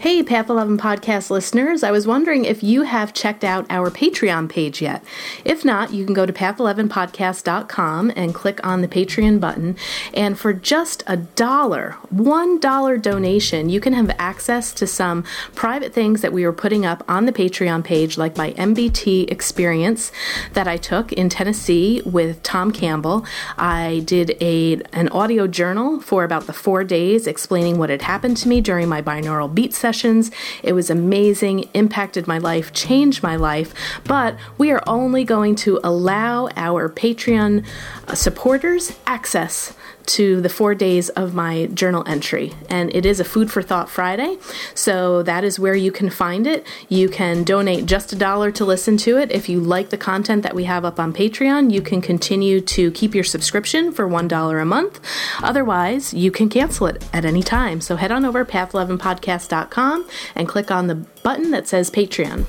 Hey, Path 11 podcast listeners. I was wondering if you have checked out our Patreon page yet. If not, you can go to path11podcast.com and click on the Patreon button. And for just a dollar, one dollar donation, you can have access to some private things that we were putting up on the Patreon page, like my MBT experience that I took in Tennessee with Tom Campbell. I did a an audio journal for about the four days explaining what had happened to me during my binaural beat session sessions. It was amazing, impacted my life, changed my life. But we are only going to allow our Patreon uh, supporters access to the four days of my journal entry. And it is a Food for Thought Friday, so that is where you can find it. You can donate just a dollar to listen to it. If you like the content that we have up on Patreon, you can continue to keep your subscription for $1 a month. Otherwise, you can cancel it at any time. So head on over path11podcast.com and click on the button that says Patreon.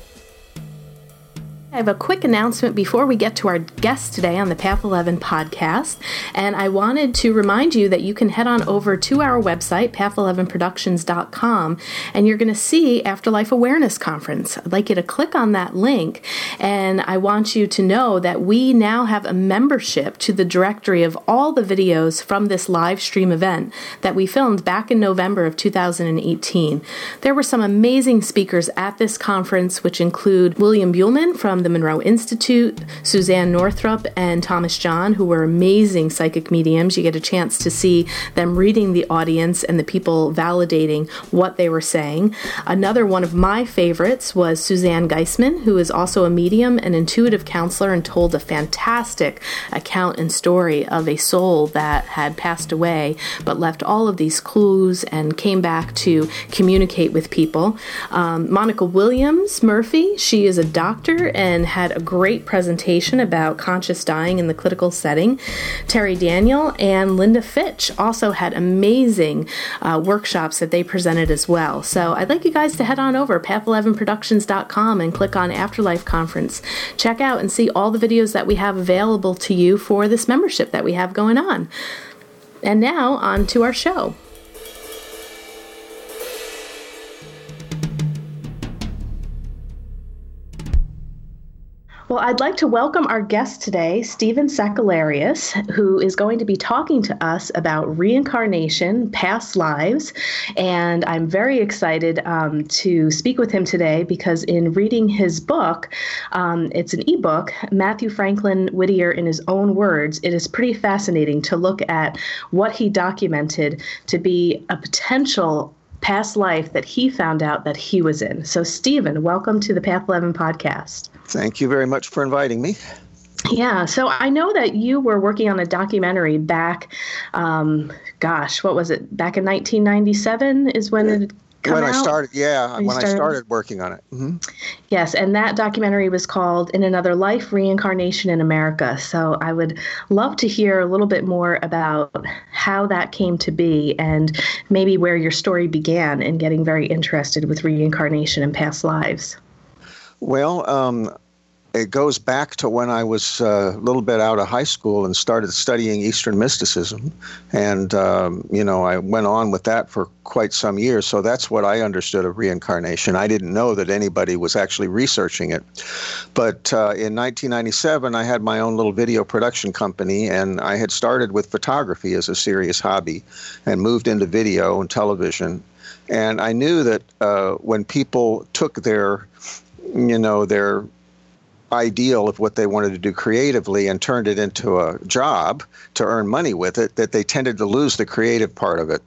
I have a quick announcement before we get to our guest today on the Path 11 podcast. And I wanted to remind you that you can head on over to our website, path11productions.com, and you're going to see Afterlife Awareness Conference. I'd like you to click on that link. And I want you to know that we now have a membership to the directory of all the videos from this live stream event that we filmed back in November of 2018. There were some amazing speakers at this conference, which include William Buhlman from the Monroe Institute, Suzanne Northrup, and Thomas John, who were amazing psychic mediums. You get a chance to see them reading the audience and the people validating what they were saying. Another one of my favorites was Suzanne Giesemann, who is also a medium and intuitive counselor and told a fantastic account and story of a soul that had passed away but left all of these clues and came back to communicate with people. Um, Monica Williams Murphy, she is a doctor and and had a great presentation about conscious dying in the clinical setting. Terry Daniel and Linda Fitch also had amazing uh, workshops that they presented as well. So I'd like you guys to head on over path11productions.com and click on Afterlife Conference. Check out and see all the videos that we have available to you for this membership that we have going on. And now on to our show. Well, I'd like to welcome our guest today, Stephen Sakellarios, who is going to be talking to us about reincarnation, past lives. And I'm very excited um, to speak with him today because in reading his book, um, it's an ebook, Matthew Franklin Whittier in his own words, it is pretty fascinating to look at what he documented to be a potential past life that he found out that he was in. So, Stephen, welcome to the Path 11 podcast. Thank you very much for inviting me. Yeah, so I know that you were working on a documentary back, um, gosh, what was it? Back in 1997 is when it when I started, yeah, when, when started? I started working on it. Mm-hmm. Yes, and that documentary was called "In Another Life: Reincarnation in America." So I would love to hear a little bit more about how that came to be, and maybe where your story began in getting very interested with reincarnation and past lives. Well, um, it goes back to when I was uh, a little bit out of high school and started studying Eastern mysticism. And, um, you know, I went on with that for quite some years. So that's what I understood of reincarnation. I didn't know that anybody was actually researching it. But uh, in 1997, I had my own little video production company, and I had started with photography as a serious hobby and moved into video and television. And I knew that uh, when people took their you know, their ideal of what they wanted to do creatively and turned it into a job to earn money with it, that they tended to lose the creative part of it.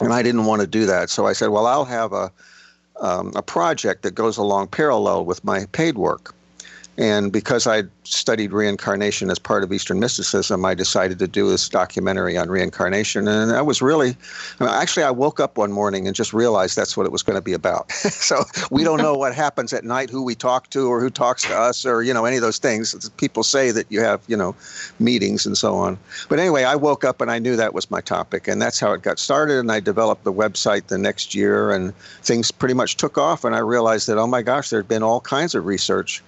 And I didn't want to do that. So I said, well, I'll have a, um, a project that goes along parallel with my paid work. And because I studied reincarnation as part of Eastern mysticism, I decided to do this documentary on reincarnation. And I was really, actually, I woke up one morning and just realized that's what it was going to be about. so we don't know what happens at night, who we talk to, or who talks to us, or, you know, any of those things. People say that you have, you know, meetings and so on. But anyway, I woke up and I knew that was my topic. And that's how it got started. And I developed the website the next year, and things pretty much took off. And I realized that, oh my gosh, there had been all kinds of research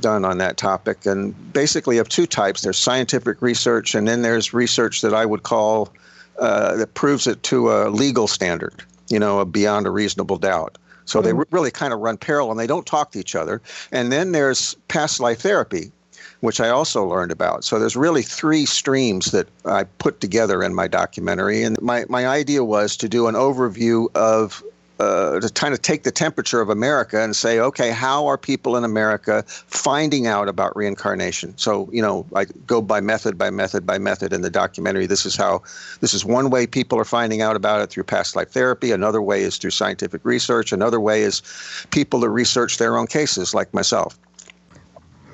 done on that topic, and basically of two types. There's scientific research, and then there's research that I would call uh, that proves it to a legal standard, you know, beyond a reasonable doubt. So mm-hmm. they really kind of run parallel, and they don't talk to each other. And then there's past life therapy, which I also learned about. So there's really three streams that I put together in my documentary. And my, my idea was to do an overview of uh, to kind of take the temperature of America and say, okay, how are people in America finding out about reincarnation? So, you know, I go by method by method by method in the documentary. This is how, this is one way people are finding out about it through past life therapy. Another way is through scientific research. Another way is people that research their own cases, like myself.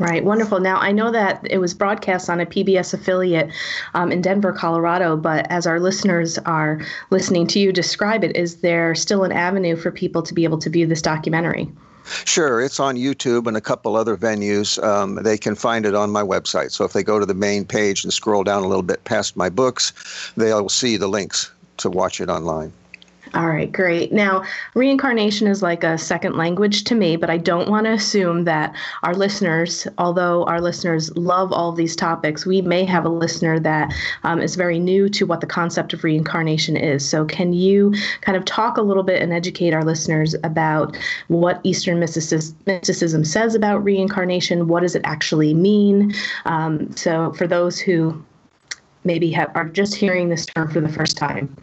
Right, wonderful. Now, I know that it was broadcast on a PBS affiliate um, in Denver, Colorado, but as our listeners are listening to you describe it, is there still an avenue for people to be able to view this documentary? Sure, it's on YouTube and a couple other venues. Um, they can find it on my website. So if they go to the main page and scroll down a little bit past my books, they'll see the links to watch it online. All right, great. Now, reincarnation is like a second language to me, but I don't want to assume that our listeners, although our listeners love all these topics, we may have a listener that um, is very new to what the concept of reincarnation is. So, can you kind of talk a little bit and educate our listeners about what Eastern mysticism, says about reincarnation? What does it actually mean? Um, so, for those who maybe have, are just hearing this term for the first time.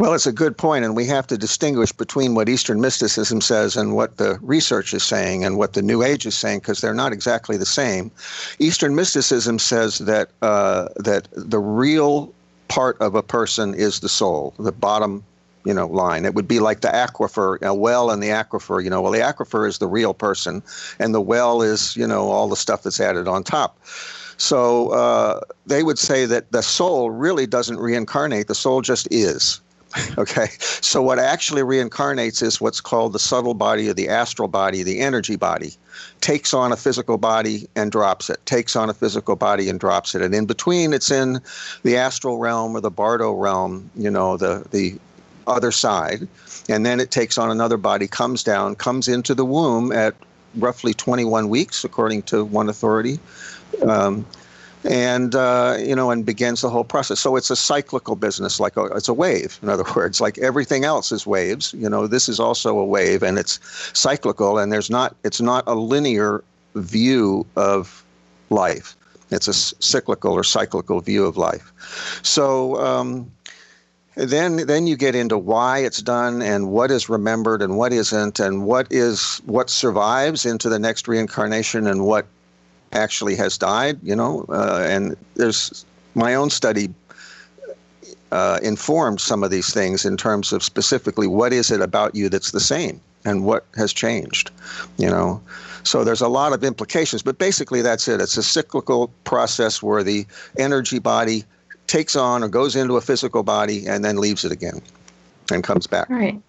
Well, it's a good point, and we have to distinguish between what Eastern mysticism says and what the research is saying and what the New Age is saying, because they're not exactly the same. Eastern mysticism says that uh, that the real part of a person is the soul, the bottom you know line. It would be like the aquifer a well and the aquifer you know. Well the aquifer is the real person and the well is you know all the stuff that's added on top. So uh, they would say that the soul really doesn't reincarnate the soul just is Okay, so what actually reincarnates is what's called the subtle body or the astral body, the energy body. Takes on a physical body and drops it, takes on a physical body and drops it. And in between, it's in the astral realm or the bardo realm, you know, the, the other side. And then it takes on another body, comes down, comes into the womb at roughly 21 weeks, according to one authority. Um, and uh, you know, and begins the whole process. So it's a cyclical business, like a, it's a wave. In other words, like everything else is waves. You know, this is also a wave, and it's cyclical. And there's not, it's not a linear view of life. It's a cyclical or cyclical view of life. So. Um, then, then you get into why it's done and what is remembered and what isn't, and what is what survives into the next reincarnation and what actually has died, you know, uh, and there's my own study uh, informed some of these things in terms of specifically what is it about you that's the same and what has changed, you know. So there's a lot of implications, but basically that's it. It's a cyclical process where the energy body takes on or goes into a physical body and then leaves it again and comes back. Right.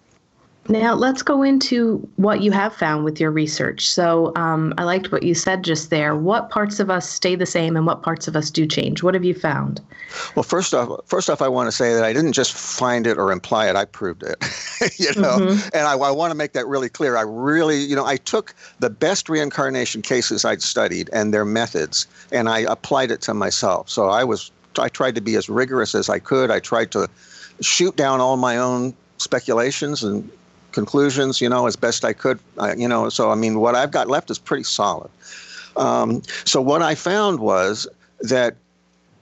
Now, let's go into what you have found with your research. So, um, I liked what you said just there. What parts of us stay the same and what parts of us do change? What have you found? Well, first off, first off, I want to say that I didn't just find it or imply it, I proved it. you know, mm-hmm. and I, I want to make that really clear. I really, you know, I took the best reincarnation cases I'd studied and their methods and I applied it to myself. So I was, I tried to be as rigorous as I could. I tried to shoot down all my own speculations and conclusions, you know, as best I could. I, you know, so I mean, what I've got left is pretty solid. Um, so what I found was that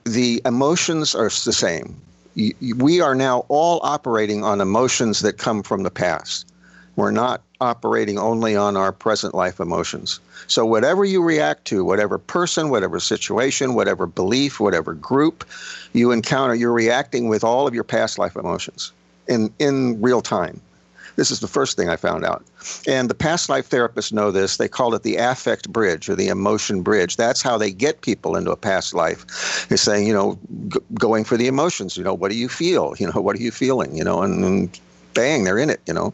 the emotions are the same. We are now all operating on emotions that come from the past. We're not operating only on our present life emotions. So, whatever you react to, whatever person, whatever situation, whatever belief, whatever group you encounter, you're reacting with all of your past life emotions in, in real time. This is the first thing I found out. And the past life therapists know this. They call it the affect bridge or the emotion bridge. That's how they get people into a past life. They're saying, you know, g- going for the emotions. You know, what do you feel? You know, what are you feeling? You know, and, and bang, they're in it. You know,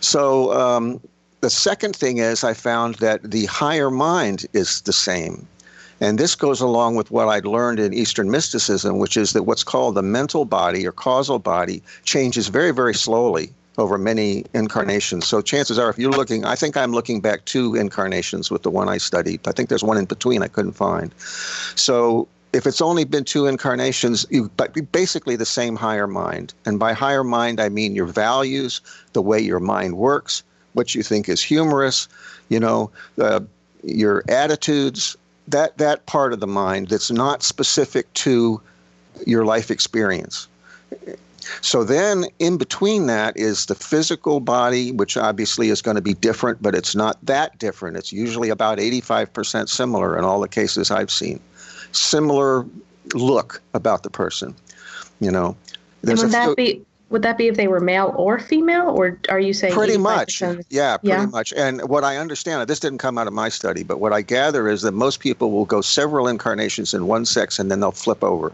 so. Um, the second thing is, I found that the higher mind is the same. And this goes along with what I'd learned in Eastern mysticism, which is that what's called the mental body or causal body changes very, very slowly over many incarnations. So chances are, if you're looking, I think I'm looking back two incarnations with the one I studied. I think there's one in between I couldn't find. So if it's only been two incarnations, you but basically the same higher mind. And by higher mind, I mean your values, the way your mind works, what you think is humorous, you know, uh, your attitudes, that that part of the mind that's not specific to your life experience. So then in between that is the physical body, which obviously is going to be different, but it's not that different. It's usually about 85% similar in all the cases I've seen. Similar look about the person, you know. and would that be would that be if they were male or female, or are you saying pretty much? Yeah, pretty yeah. much. And what I understand, this didn't come out of my study, but what I gather is that most people will go several incarnations in one sex and then they'll flip over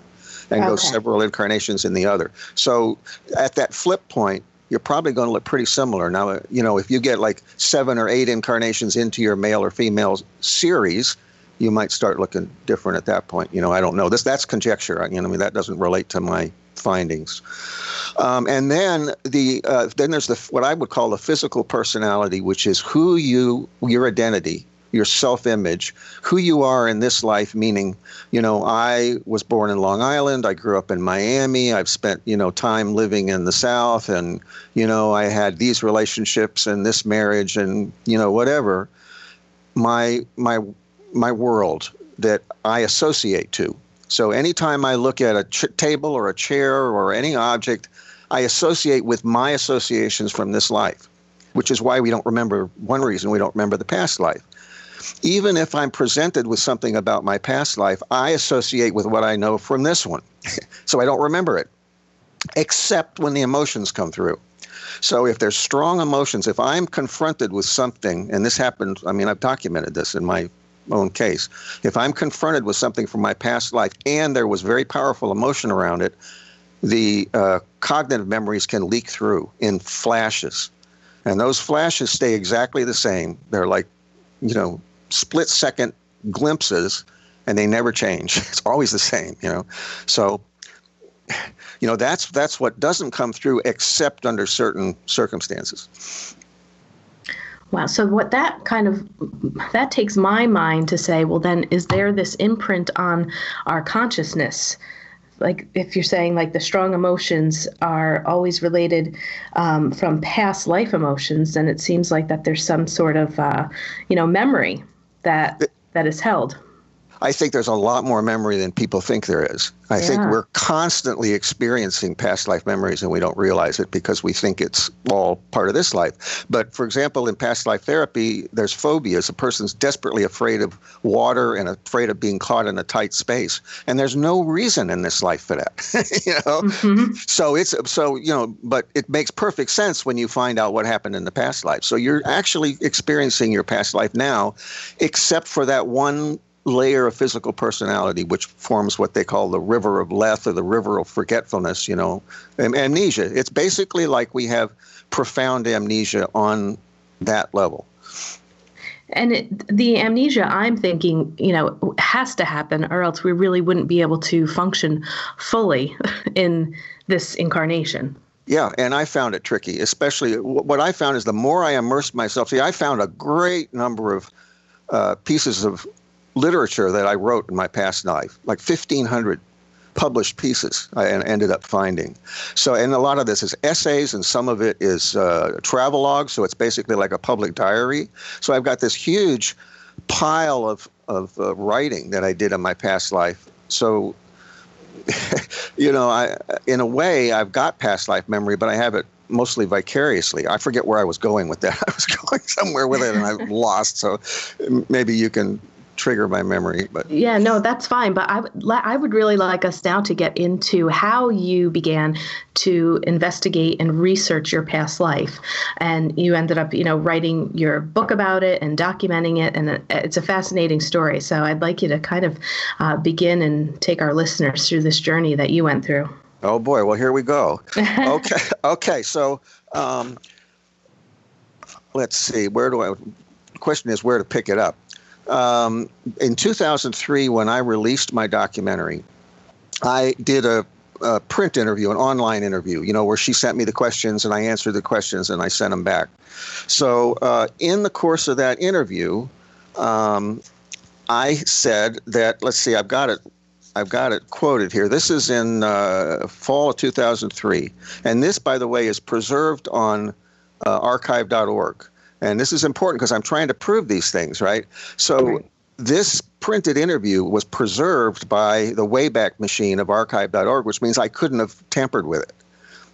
and okay. go several incarnations in the other. So at that flip point, you're probably going to look pretty similar. Now, you know, if you get like seven or eight incarnations into your male or female series, you might start looking different at that point. You know, I don't know. This that's conjecture. You know, I mean, that doesn't relate to my findings. Um, and then the uh, then there's the what I would call the physical personality, which is who you your identity, your self-image, who you are in this life. Meaning, you know, I was born in Long Island. I grew up in Miami. I've spent you know time living in the South, and you know I had these relationships and this marriage, and you know whatever. My my my world that I associate to. So anytime I look at a ch- table or a chair or any object, I associate with my associations from this life, which is why we don't remember one reason we don't remember the past life. Even if I'm presented with something about my past life, I associate with what I know from this one. so I don't remember it, except when the emotions come through. So if there's strong emotions, if I'm confronted with something, and this happened, I mean, I've documented this in my own case. If I'm confronted with something from my past life and there was very powerful emotion around it, the uh, cognitive memories can leak through in flashes. And those flashes stay exactly the same. They're like, you know, split second glimpses and they never change. It's always the same, you know. So, you know, that's that's what doesn't come through except under certain circumstances. Wow. So what that kind of that takes my mind to say, well, then is there this imprint on our consciousness? Like if you're saying like the strong emotions are always related um, from past life emotions, then it seems like that there's some sort of uh, you know memory that that is held. I think there's a lot more memory than people think there is. I yeah. think we're constantly experiencing past life memories and we don't realize it because we think it's all part of this life. But for example, in past life therapy, there's phobias. A person's desperately afraid of water and afraid of being caught in a tight space. And there's no reason in this life for that. you know? Mm-hmm. So it's so, you know, but it makes perfect sense when you find out what happened in the past life. So you're actually experiencing your past life now, except for that one layer of physical personality, which forms what they call the river of Lethe or the river of forgetfulness, you know, amnesia. It's basically like we have profound amnesia on that level. And it, the amnesia, I'm thinking, you know, has to happen, or else we really wouldn't be able to function fully in this incarnation. Yeah, and I found it tricky, especially what I found is the more I immersed myself. See, I found a great number of uh, pieces of literature that I wrote in my past life, like 1,500 published pieces I ended up finding. So, and a lot of this is essays, and some of it is uh, travelogue. So it's basically like a public diary. So I've got this huge pile of of uh, writing that I did in my past life. So, you know, I in a way I've got past life memory, but I have it mostly vicariously. I forget where I was going with that. I was going somewhere with it, and I lost. So maybe you can trigger my memory. But yeah, no, that's fine. But I would I would really like us now to get into how you began to investigate and research your past life, and you ended up, you know, writing your book about it and documenting it, and it's a fascinating story. So I'd like you to kind of uh, begin and take our listeners through this journey that you went through. Oh boy, well here we go. okay, okay, so. Um, let's see, where do I? Question is where to pick it up. Um, in 2003, when I released my documentary, I did a, a, print interview, an online interview, you know, where she sent me the questions and I answered the questions and I sent them back. So, uh, in the course of that interview, um, I said that, let's see, I've got it. I've got it quoted here. This is in uh, fall of 2003. And this, by the way, is preserved on uh, archive.org. And this is important because I'm trying to prove these things, right? So right. this printed interview was preserved by the Wayback Machine of archive.org, which means I couldn't have tampered with it.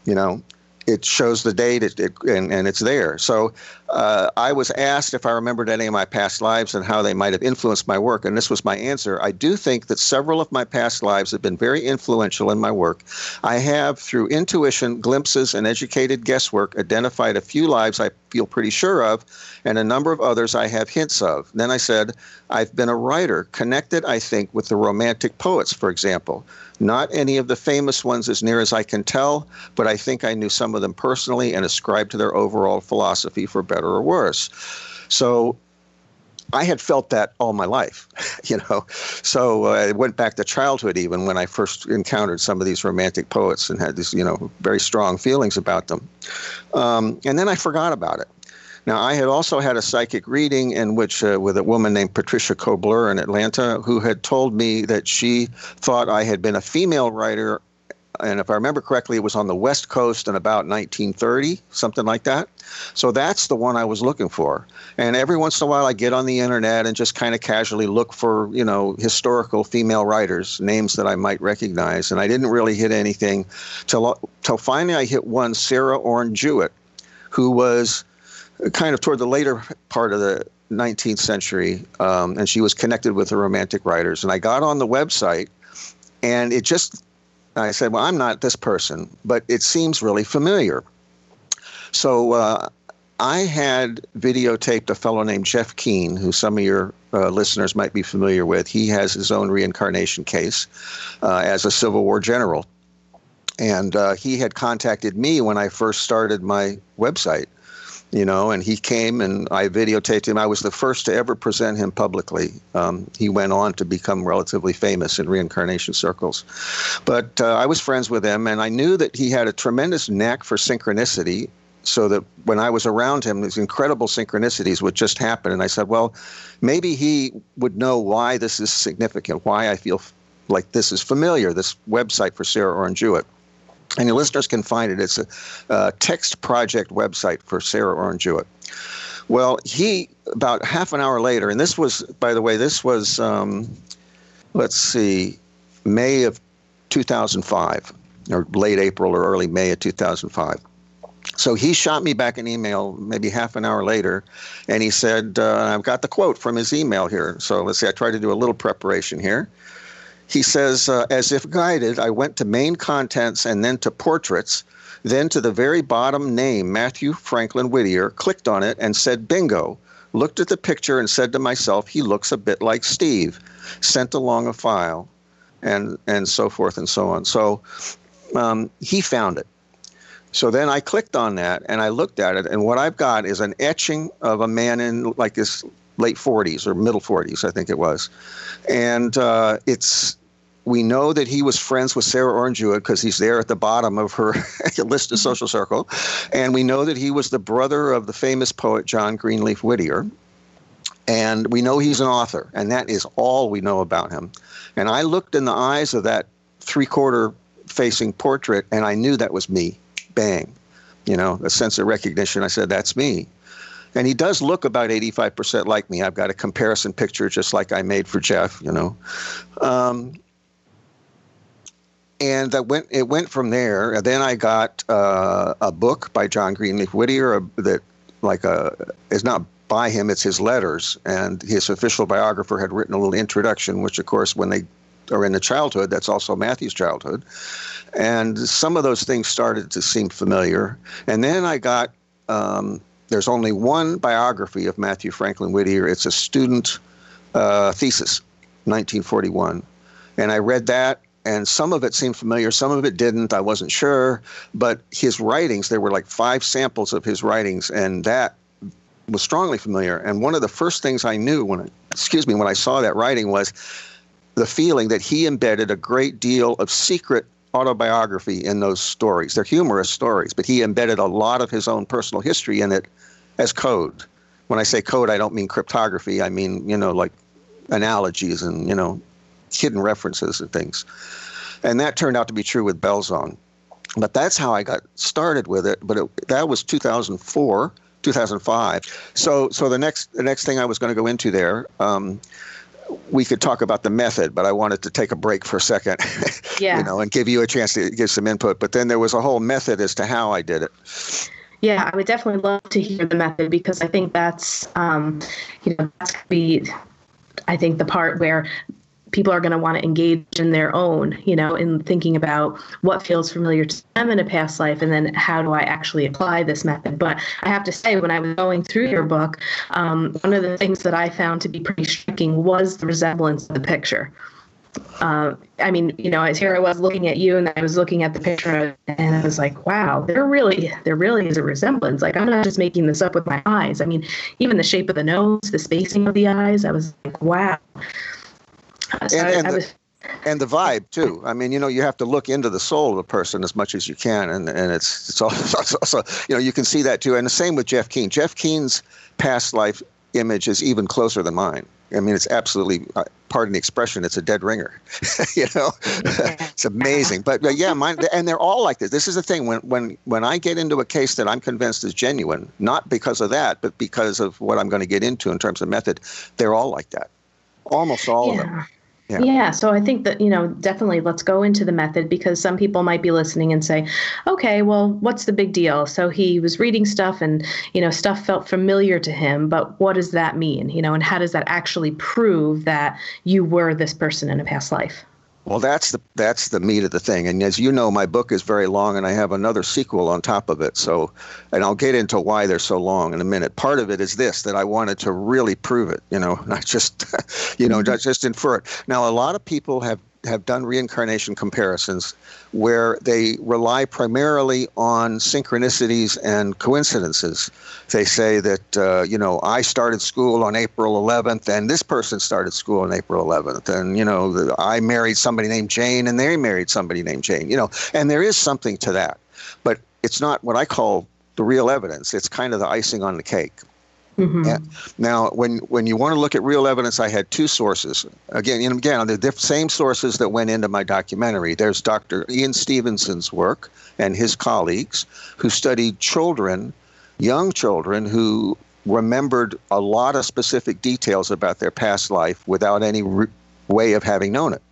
You know, it shows the date it, it, and, and it's there. So uh, I was asked if I remembered any of my past lives and how they might have influenced my work, and this was my answer. I do think that several of my past lives have been very influential in my work. I have, through intuition, glimpses, and educated guesswork, identified a few lives I feel pretty sure of, and a number of others I have hints of. Then I said, I've been a writer, connected, I think, with the Romantic poets, for example. Not any of the famous ones, as near as I can tell, but I think I knew some of them personally and ascribed to their overall philosophy, for better or worse. So I had felt that all my life, you know. So uh, I went back to childhood, even when I first encountered some of these romantic poets and had these, you know, very strong feelings about them. Um, and then I forgot about it. Now, I had also had a psychic reading in which, uh, with a woman named Patricia Kobler in Atlanta, who had told me that she thought I had been a female writer. And if I remember correctly, it was on the West Coast in about 1930, something like that. So that's the one I was looking for. And every once in a while, I get on the internet and just kind of casually look for, you know, historical female writers, names that I might recognize. And I didn't really hit anything till, till finally I hit one, Sarah Orne Jewett, who was kind of toward the later part of the 19th century, um, and she was connected with the Romantic writers. And I got on the website, and it just, I said, well, I'm not this person, but it seems really familiar. So uh, I had videotaped a fellow named Jeff Keene, who some of your uh, listeners might be familiar with. He has his own reincarnation case uh, as a Civil War general. And uh, he had contacted me when I first started my website you know, and he came and I videotaped him. I was the first to ever present him publicly. Um, he went on to become relatively famous in reincarnation circles. But uh, I was friends with him, and I knew that he had a tremendous knack for synchronicity. So that when I was around him, these incredible synchronicities would just happen. And I said, well, maybe he would know why this is significant, why I feel like this is familiar, this website for Sarah Orne Jewett and your listeners can find it. It's a, a text project website for Sarah Orne Jewett. Well, he about half an hour later, and this was, by the way, this was, um, let's see, May of 2005, or late April or early May of 2005. So he shot me back an email maybe half an hour later, and he said, uh, I've got the quote from his email here. So let's see, I tried to do a little preparation here. He says, uh, as if guided, I went to main contents and then to portraits, then to the very bottom name, Matthew Franklin Whittier, clicked on it and said, bingo. Looked at the picture and said to myself, he looks a bit like Steve. Sent along a file, and and so forth and so on. So um, he found it. So then I clicked on that and I looked at it, and what I've got is an etching of a man in like his late 40s or middle 40s, I think it was. And uh, it's we know that he was friends with Sarah Orne Jewett because he's there at the bottom of her list of social circle. And we know that he was the brother of the famous poet John Greenleaf Whittier. And we know he's an author, and that is all we know about him. And I looked in the eyes of that three quarter facing portrait, and I knew that was me. Bang. You know, a sense of recognition. I said, that's me. And he does look about 85% like me. I've got a comparison picture just like I made for Jeff, you know. Um, and that went it went from there. And then I got uh, a book by John Greenleaf Whittier that like a is not by him. It's his letters, and his official biographer had written a little introduction, which, of course, when they are in the childhood, that's also Matthew's childhood. And some of those things started to seem familiar. And then I got, um, there's only one biography of Matthew Franklin Whittier. It's a student uh, thesis, 1941. And I read that, and some of it seemed familiar, some of it didn't. I wasn't sure. But his writings, there were like five samples of his writings, and that was strongly familiar. And one of the first things I knew when, I, excuse me, when I saw that writing was the feeling that he embedded a great deal of secret autobiography in those stories. They're humorous stories, but he embedded a lot of his own personal history in it as code. When I say code, I don't mean cryptography. I mean, you know, like analogies and, you know, hidden references and things. And that turned out to be true with Belzoni. But that's how I got started with it. But it, that was 2004, 2005. So, so the next the next thing I was going to go into there um, we could talk about the method, but I wanted to take a break for a second, yeah. you know, and give you a chance to give some input. But then there was a whole method as to how I did it. Yeah, I would definitely love to hear the method because I think that's, um, you know, that's be, I think the part where people are going to want to engage in their own, you know, in thinking about what feels familiar to them in a past life and then how do I actually apply this method. But I have to say, when I was going through your book, um, one of the things that I found to be pretty striking was the resemblance of the picture. Uh, I mean, you know, as here I was looking at you, and I was looking at the picture, and I was like, "Wow, there really, there really is a resemblance. Like, I'm not just making this up with my eyes. I mean, even the shape of the nose, the spacing of the eyes. I was like, wow." And, and, the, and, the, vibe too. I mean, you know, you have to look into the soul of a person as much as you can, and and it's it's also, also you know you can see that too. And the same with Jeff Keene. Jeff Keene's past life image is even closer than mine. I mean, it's absolutely, uh, pardon the expression, it's a dead ringer. you know, it's amazing. But, but yeah, mine, and they're all like this. This is the thing when when when I get into a case that I'm convinced is genuine, not because of that, but because of what I'm going to get into in terms of method, they're all like that. Almost all yeah. of them. Yeah. yeah. So I think that, you know, definitely let's go into the method because some people might be listening and say, okay, well, what's the big deal? So he was reading stuff and, you know, stuff felt familiar to him, but what does that mean? You know, and how does that actually prove that you were this person in a past life? Well, that's the that's the meat of the thing. And as you know, my book is very long, and I have another sequel on top of it. So, and I'll get into why they're so long in a minute. Part of it is this that I wanted to really prove it. You know, not just you know, mm-hmm. not just infer it. Now, a lot of people have have done reincarnation comparisons where they rely primarily on synchronicities and coincidences. They say that, uh, you know, I started school on April 11th and this person started school on April 11th. And, you know, I married somebody named Jane and they married somebody named Jane, you know, and there is something to that. But it's not what I call the real evidence. It's kind of the icing on the cake. Mm-hmm. Now, when when you want to look at real evidence, I had two sources. Again, and again, the diff- same sources that went into my documentary. There's Dr. Ian Stevenson's work and his colleagues who studied children, young children who remembered a lot of specific details about their past life without any re- way of having known it.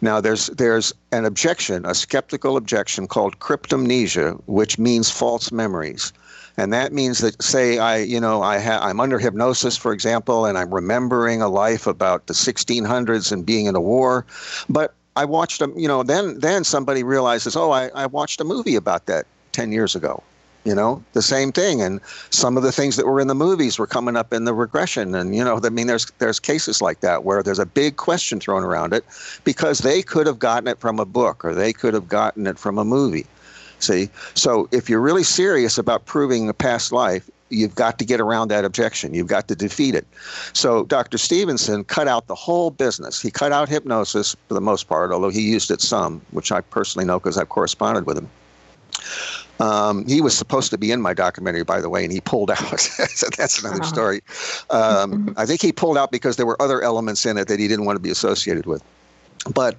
Now, there's there's an objection, a skeptical objection called cryptomnesia, which means false memories and that means that say I you know I ha- I'm under hypnosis for example and I'm remembering a life about the 1600s and being in a war but I watched a you know then then somebody realizes oh I, I watched a movie about that 10 years ago you know the same thing. And some of the things that were in the movies were coming up in the regression. And you know i mean there's there's cases like that where there's a big question thrown around it because they could have gotten it from a book or they could have gotten it from a movie See, so if you're really serious about proving a past life, you've got to get around that objection. You've got to defeat it. So Dr. Stevenson cut out the whole business. He cut out hypnosis for the most part, although he used it some, which I personally know because I've corresponded with him. Um, he was supposed to be in my documentary, by the way, and he pulled out. so that's another uh-huh. story. Um, I think he pulled out because there were other elements in it that he didn't want to be associated with. But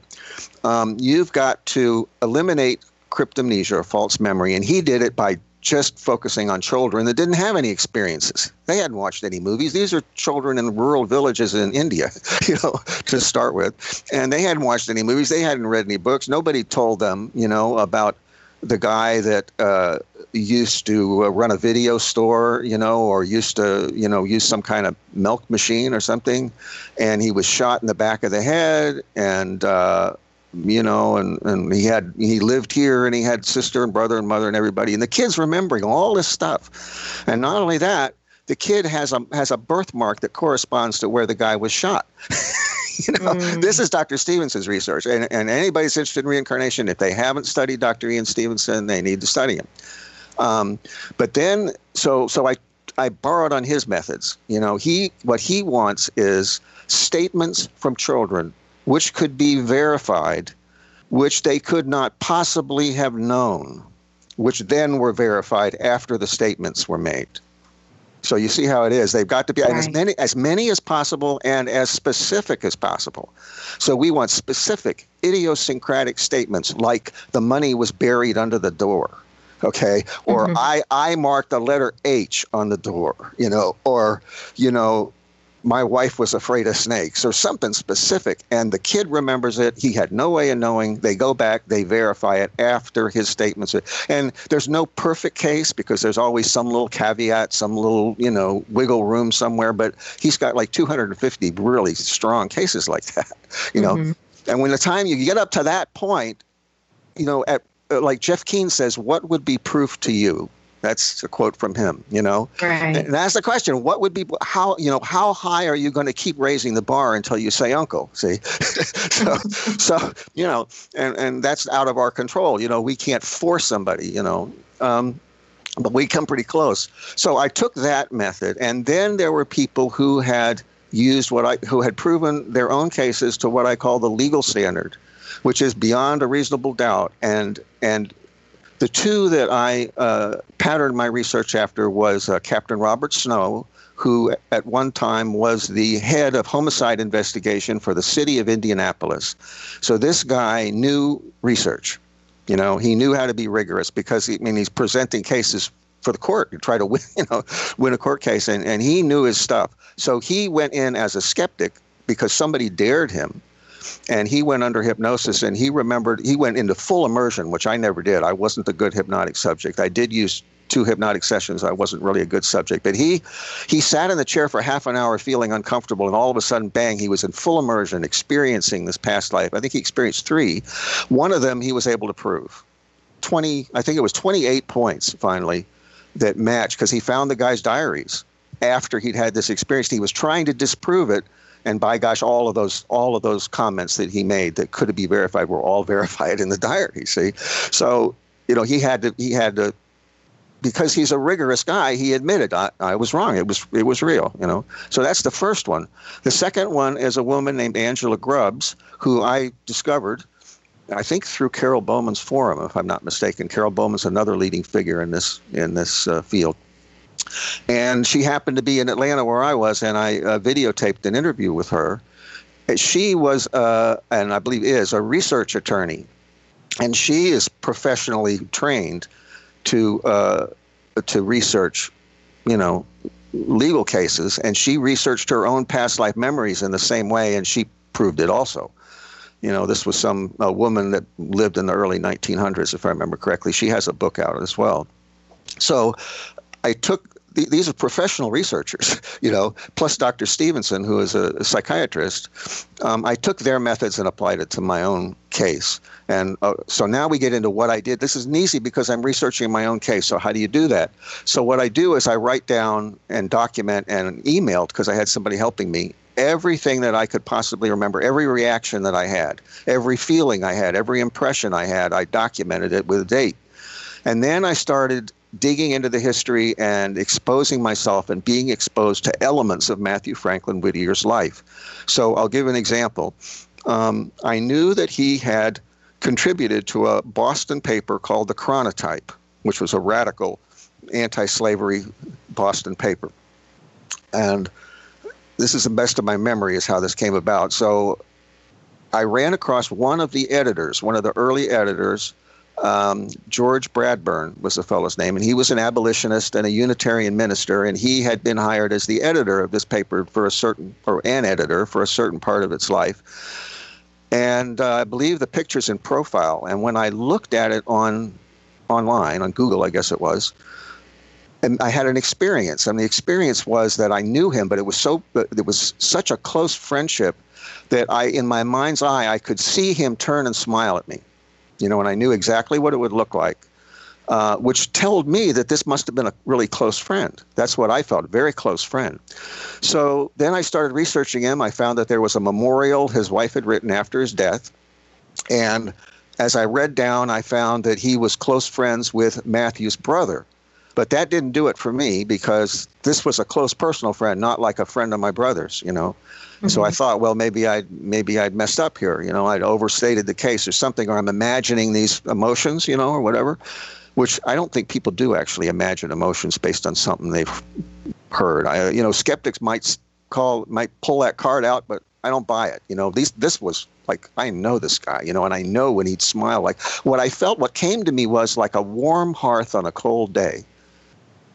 um, you've got to eliminate cryptomnesia or false memory, and he did it by just focusing on children that didn't have any experiences. They hadn't watched any movies. These are children in rural villages in India, you know, to start with. And they hadn't watched any movies. They hadn't read any books. Nobody told them, you know, about the guy that uh, used to uh, run a video store, you know, or used to, you know, use some kind of milk machine or something, and he was shot in the back of the head, and uh, you know, and, and he had he lived here, and he had sister and brother and mother and everybody, and the kid's remembering all this stuff, and not only that, the kid has a has a birthmark that corresponds to where the guy was shot. you know, mm. this is Dr. Stevenson's research, and, and anybody's interested in reincarnation, if they haven't studied Dr. Ian Stevenson, they need to study him. Um, but then, so so I I borrowed on his methods. You know, he what he wants is statements from children which could be verified, which they could not possibly have known, which then were verified after the statements were made. So you see how it is. They've got to be right. as many as many as possible and as specific as possible. So we want specific idiosyncratic statements like the money was buried under the door. Okay, or mm-hmm. I I marked the letter H on the door, you know, or you know, my wife was afraid of snakes. Or something specific and the kid remembers it. He had no way of knowing. They go back they verify it after his statements. And there's no perfect case because there's always some little caveat some little you know wiggle room somewhere but he's got like 250 really strong cases like that you know? Mm-hmm. and when the time you get up to that point you know at like jeff keene says what would be proof to you that's a quote from him, you know. Right. And that's the question. What would be how you know how high are you going to keep raising the bar until you say uncle? See, so so you know, and and that's out of our control. You know, we can't force somebody. You know. Um, but we come pretty close. So I took that method, and then there were people who had used what I who had proven their own cases to what I call the legal standard, which is beyond a reasonable doubt, and and the two that I uh, patterned my research after was uh, Captain Robert Snow, who at one time was the head of homicide investigation for the city of Indianapolis. So this guy knew research. You know, he knew how to be rigorous because he, I mean he's presenting cases for the court to try to win, you know, win a court case, and, and he knew his stuff. So he went in as a skeptic because somebody dared him and he went under hypnosis and he remembered he went into full immersion which i never did. I wasn't a good hypnotic subject. I did use two hypnotic sessions. I wasn't really a good subject but he he sat in the chair for half an hour feeling uncomfortable and all of a sudden bang he was in full immersion experiencing this past life. I think he experienced three. One of them he was able to prove. 20 i think it was 28 points finally that matched because he found the guy's diaries after he'd had this experience. He was trying to disprove it and by gosh, all of those all of those comments that he made that could be verified were all verified in the diary. See, so you know he had to he had to because he's a rigorous guy. He admitted I, I was wrong. It was it was real. You know. So that's the first one. The second one is a woman named Angela Grubbs who I discovered. I think through Carol Bowman's forum, if I'm not mistaken. Carol Bowman's another leading figure in this in this uh, field. And she happened to be in Atlanta where I was, and I uh, videotaped an interview with her. She was, uh, and I believe is, a research attorney, and she is professionally trained to uh, to research, you know, legal cases, and she researched her own past life memories in the same way, and she proved it also. You know, this was some a woman that lived in the early 1900s, if I remember correctly. She has a book out as well. So I took these are professional researchers, you know, plus Dr. Stevenson, who is a, psychiatrist. Um, I took their methods and applied it to my own case. And uh, so now we get into what I did. This is easy because I'm researching my own case. So how do you do that? So what I do is I write down and document and emailed because I had somebody helping me everything that I could possibly remember, every reaction that I had, every feeling I had, every impression I had. I documented it with a date. And then I started digging into the history and exposing myself and being exposed to elements of Matthew Franklin Whittier's life. So I'll give an example. Um, I knew that he had contributed to a Boston paper called the Chronotype, which was a radical anti slavery Boston paper. And this is the best of my memory, is how this came about. So I ran across one of the editors, one of the early editors, um, George Bradburn was the fellow's name, and he was an abolitionist and a Unitarian minister, and he had been hired as the editor of this paper for a certain, or an editor for a certain part of its life. And uh, I believe the picture's in profile. And when I looked at it on online on Google, I guess it was. And I had an experience, and the experience was that I knew him, but it was so it was such a close friendship that I, in my mind's eye, I could see him turn and smile at me, you know, and I knew exactly what it would look like, uh, which told me that this must have been a really close friend. That's what I felt, a very close friend. So then I started researching him. I found that there was a memorial his wife had written after his death, and as I read down, I found that he was close friends with Matthew's brother. But that didn't do it for me because this was a close personal friend, not like a friend of my brother's, you know. Mm-hmm. So I mm-hmm. thought, well, maybe I maybe I'd messed up here, you know, I'd overstated the case or something, or I'm imagining these emotions, you know, or whatever. Which I don't think people do actually imagine emotions based on something they've heard. I, you know, skeptics might call might pull that card out, but I don't buy it. You know, these this was like I know this guy, you know, and I know when he'd smile. Like what I felt, what came to me was like a warm hearth on a cold day.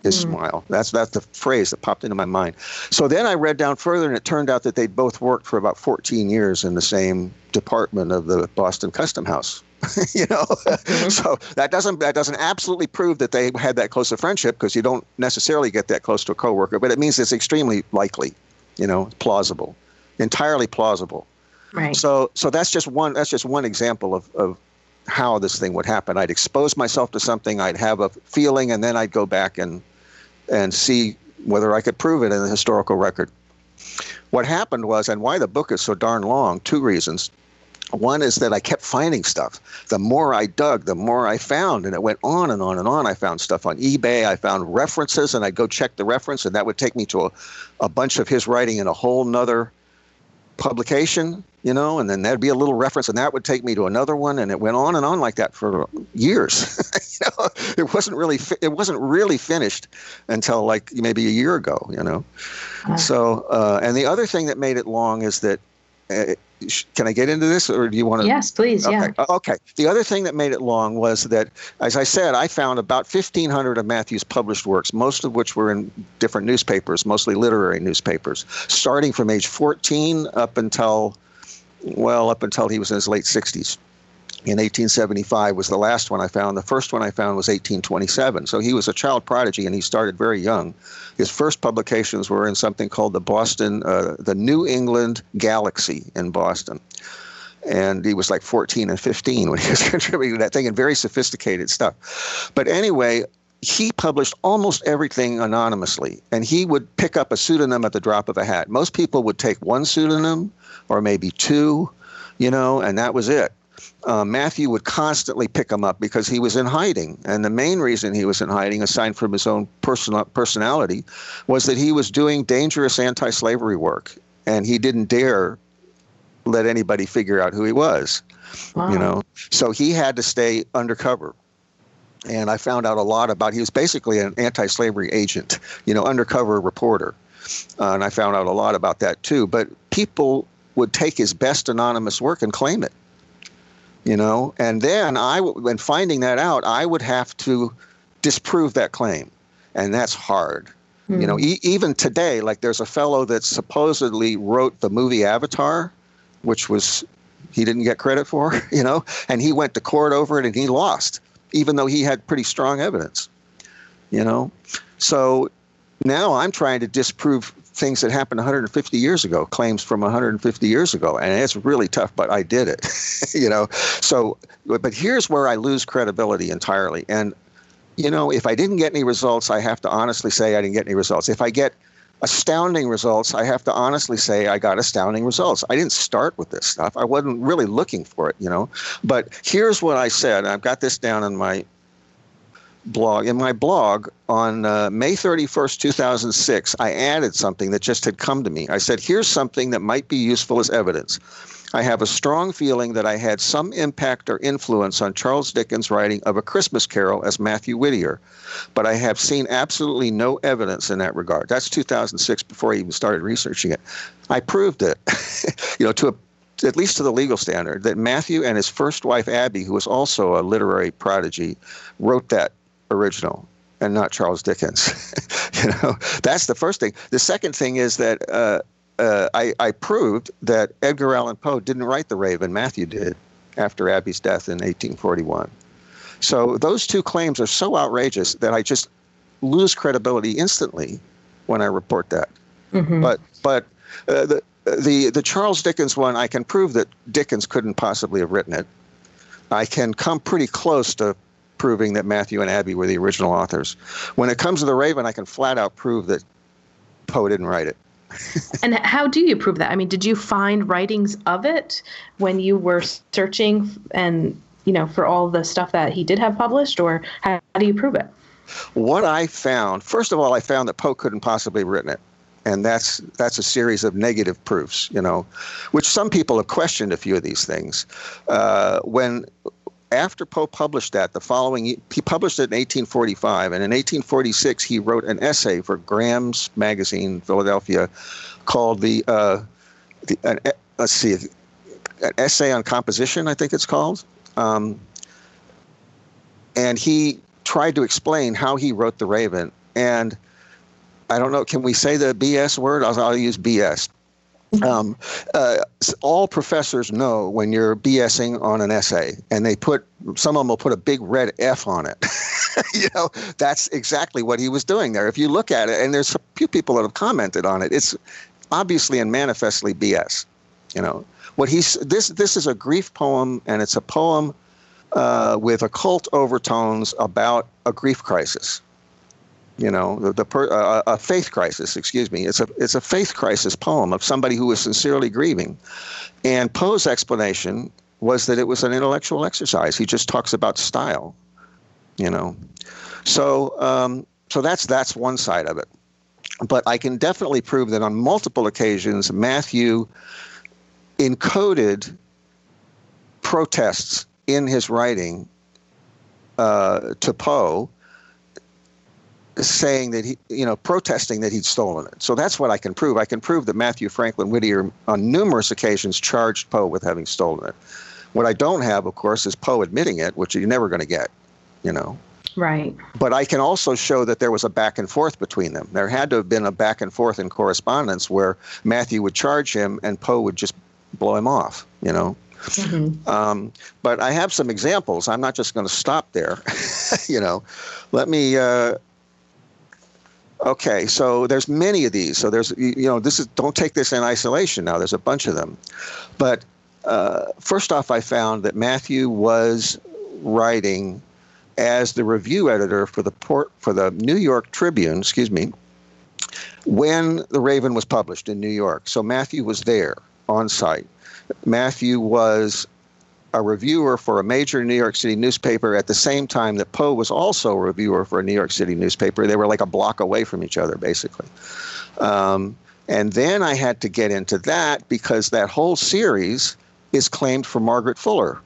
His mm. smile. That's that's the phrase that popped into my mind. So then I read down further, and it turned out that they'd both worked for about 14 years in the same department of the Boston Custom House. you know, mm-hmm. so that doesn't that doesn't absolutely prove that they had that close a friendship because you don't necessarily get that close to a coworker, but it means it's extremely likely. You know, plausible, entirely plausible. Right. So so that's just one that's just one example of, of how this thing would happen. I'd expose myself to something, I'd have a feeling, and then I'd go back and and see whether I could prove it in the historical record. What happened was, and why the book is so darn long, two reasons. One is that I kept finding stuff. The more I dug, the more I found, and it went on and on and on. I found stuff on eBay. I found references, and I'd go check the reference, and that would take me to a, a bunch of his writing in a whole nother publication, you know, and then there'd be a little reference, and that would take me to another one, and it went on and on like that for years. you know, it wasn't really fi- it wasn't really finished until like maybe a year ago, you know. Uh-huh. So, uh, and the other thing that made it long is that uh, can I get into this, or do you want to? Yes, please. Okay. Yeah. Uh, okay. The other thing that made it long was that, as I said, I found about 1,500 of Matthew's published works, most of which were in different newspapers, mostly literary newspapers, starting from age 14 up until, well, up until he was in his late 60s in 1875 was the last one I found. The first one I found was 1827. So he was a child prodigy and he started very young. His first publications were in something called the Boston, uh, the New England Galaxy in Boston. And he was like 14 and 15 when he was contributing to that thing and very sophisticated stuff. But anyway, he published almost everything anonymously, and he would pick up a pseudonym at the drop of a hat. Most people would take one pseudonym or maybe two, you know, and that was it uh, Matthew would constantly pick him up because he was in hiding. And the main reason he was in hiding, aside from his own personal personality, was that he was doing dangerous anti slavery work. And he didn't dare let anybody figure out who he was. Wow. You know, so he had to stay undercover. And I found out a lot about. He was basically an anti-slavery agent, you know, undercover reporter, uh, and I found out a lot about that too. But people would take his best anonymous work and claim it you know and then i when finding that out i would have to disprove that claim and that's hard mm-hmm. you know hmm. e- even today like there's a fellow that supposedly wrote the movie avatar which was he didn't get credit for you know and he went to court over it and he lost even though he had pretty strong evidence you know so now i'm trying to disprove things that happened 150 years ago, claims from 150 years ago, and it's really tough. But I did it, you know. So, but here's where I lose credibility entirely. And you know, if I didn't get any results, I have to honestly say I didn't get any results. If I get astounding results, I have to honestly say I got astounding results. I didn't start with this stuff. I wasn't really looking for it, you know. But here's what I said. I've got this down in my blog. In my blog on uh, May 31st, 2006, I added something that just had come to me. I said, here's something that might be useful as evidence. I have a strong feeling that I had some impact or influence on Charles Dickens' writing of A Christmas Carol as Matthew Whittier, but I have seen absolutely no evidence in that regard. That's 2006 before I even started researching it. I proved it, you know, to a at least to the legal standard, that Matthew and his first wife Abby, who was also a literary prodigy, wrote that original and not Charles Dickens. you know, that's the first thing. The second thing is that uh, uh, I, I, proved that Edgar Allan Poe didn't write The Raven. Matthew did after Abby's death in 1841. So those two claims are so outrageous that I just lose credibility instantly when I report that. Mm-hmm. But but uh, the the the Charles Dickens one, I can prove that Dickens couldn't possibly have written it. I can come pretty close to proving that Matthew and Abby were the original authors. When it comes to the Raven, I can flat out prove that Poe didn't write it. and how do you prove that? I mean, did you find writings of it when you were searching and you know for all the stuff that he did have published, or how, how do you prove it? What I found, first of all, I found that Poe couldn't possibly have written it and that's that's a series of negative proofs, you know, which some people have questioned a few of these things. Uh, when after Poe published that, the following he published it in 1845, and in 1846 he wrote an essay for Graham's magazine, Philadelphia, called the, uh, the an, let's see, an essay on composition, I think it's called, um, and he tried to explain how he wrote the Raven, and I don't know. Can we say the BS word? I'll, I'll use BS. Um, uh, all professors know when you're BSing on an essay, and they put some of them will put a big red F on it. you know, that's exactly what he was doing there. If you look at it, and there's a few people that have commented on it, it's obviously and manifestly BS. You know, what he's this this is a grief poem, and it's a poem uh, with occult overtones about a grief crisis you know the, the per, uh, a faith crisis excuse me. It's a it's a faith crisis poem of somebody who was sincerely grieving. And poe's explanation was that it was an intellectual exercise. He just talks about style you know. So um, so that's that's one side of it. But i can definitely prove that on multiple occasions matthew encoded protests in his writing uh, to poe saying that he, you know, protesting that he'd stolen it. So that's what I can prove. I can prove that Matthew Franklin Whittier, on numerous occasions, charged Poe with having stolen it. What I don't have, of course, is Poe admitting it, which you're never going to get, you know. Right. But I can also show that there was a back and forth between them. There had to have been a back and forth in correspondence where Matthew would charge him and Poe would just blow him off, you know. Mm-hmm. Um, but I have some examples. I'm not just going to stop there. you know, let me uh, Okay, so there's many of these. So there's you know this is don't take this in isolation. Now there's a bunch of them, but uh, first off, I found that Matthew was writing as the review editor for the port for the New York Tribune. Excuse me, when the Raven was published in New York. So Matthew was there on site. Matthew was a reviewer for a major New York City newspaper at the same time that Poe was also a reviewer for a New York City newspaper. They were like a block away from each other, basically. Um, and then I had to get into that because that whole series is claimed for Margaret Fuller.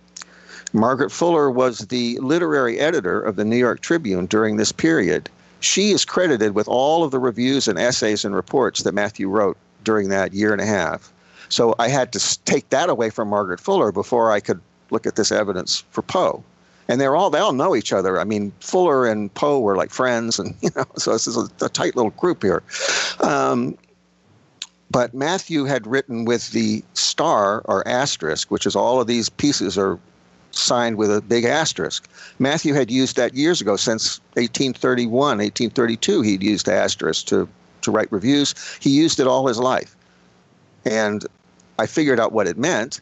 Margaret Fuller was the literary editor of the New York Tribune during this period. She is credited with all of the reviews and essays and reports that Matthew wrote during that year and a half. So I had to take that away from Margaret Fuller before I could look at this evidence for Poe. And they're all they all know each other. I mean, Fuller and Poe were like friends, and you know, so this is a, a tight little group here. Um, but Matthew had written with the star or asterisk, which is all of these pieces are signed with a big asterisk. Matthew had used that years ago, since 1831, 1832. He'd used asterisk to to write reviews. He used it all his life, and I figured out what it meant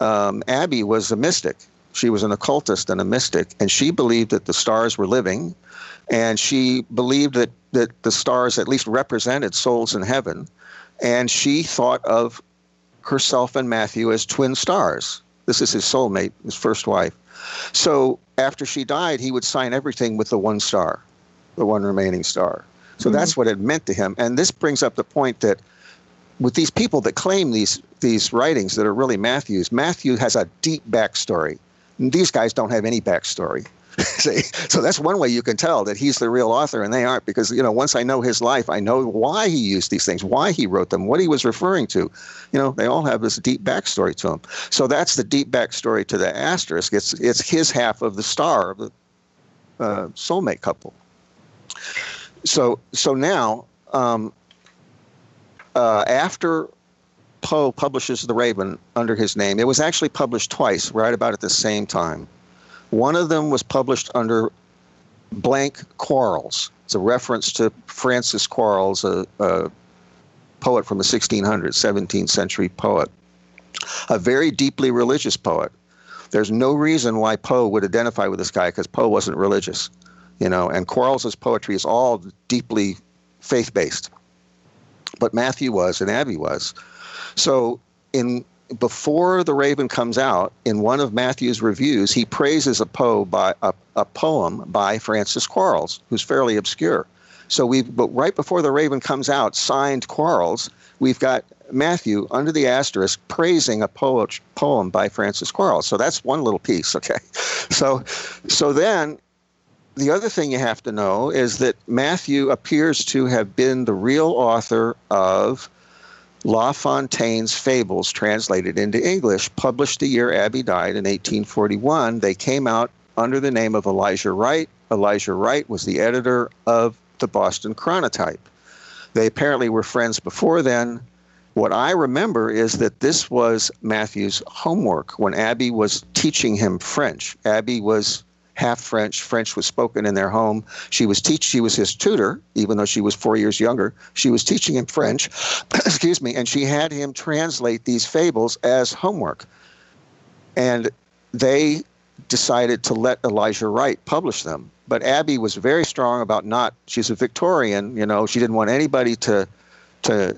um, Abby was a mystic. She was an occultist and a mystic, and she believed that the stars were living, and she believed that, that the stars at least represented souls in heaven, and she thought of herself and Matthew as twin stars. This is his soulmate, his first wife. So after she died, he would sign everything with the one star, the one remaining star. So mm-hmm. that's what it meant to him. And this brings up the point that with these people that claim these these writings that are really Matthew's, Matthew has a deep backstory. These guys don't have any backstory. See? So that's one way you can tell that he's the real author and they aren't because you know once I know his life, I know why he used these things, why he wrote them, what he was referring to. You know, they all have this deep backstory to them. So that's the deep backstory to the asterisk. It's it's his half of the star of the uh, soulmate couple. So so now um, uh, after Poe publishes The Raven under his name, it was actually published twice, right about at the same time. One of them was published under blank Quarles. It's a reference to Francis Quarles, a, a poet from the 1600s, 17th century poet, a very deeply religious poet. There's no reason why Poe would identify with this guy because Poe wasn't religious, you know, and Quarles's poetry is all deeply faith based. But Matthew was and Abby was. So in before the Raven comes out, in one of Matthew's reviews, he praises a, Poe by, a, a poem by Francis Quarles, who's fairly obscure. So we, but right before the Raven comes out, signed Quarles, we've got Matthew under the asterisk praising a poet, poem by Francis Quarles. So that's one little piece. Okay, so so then the other thing you have to know is that Matthew appears to have been the real author of La Fontaine's Fables, translated into English, published the year Abby died in 1841. They came out under the name of Elizur Wright. Elizur Wright was the editor of the Boston Chronotype. They apparently were friends before then. What I remember is that this was Matthew's homework when Abby was teaching him French. Abby was half French. French was spoken in their home. She was teach. She was his tutor, even though she was four years younger. She was teaching him French. excuse me, and she had him translate these fables as homework. And they decided to let Elizur Wright publish them but Abby was very strong about not. She's a Victorian, you know. She didn't want anybody to to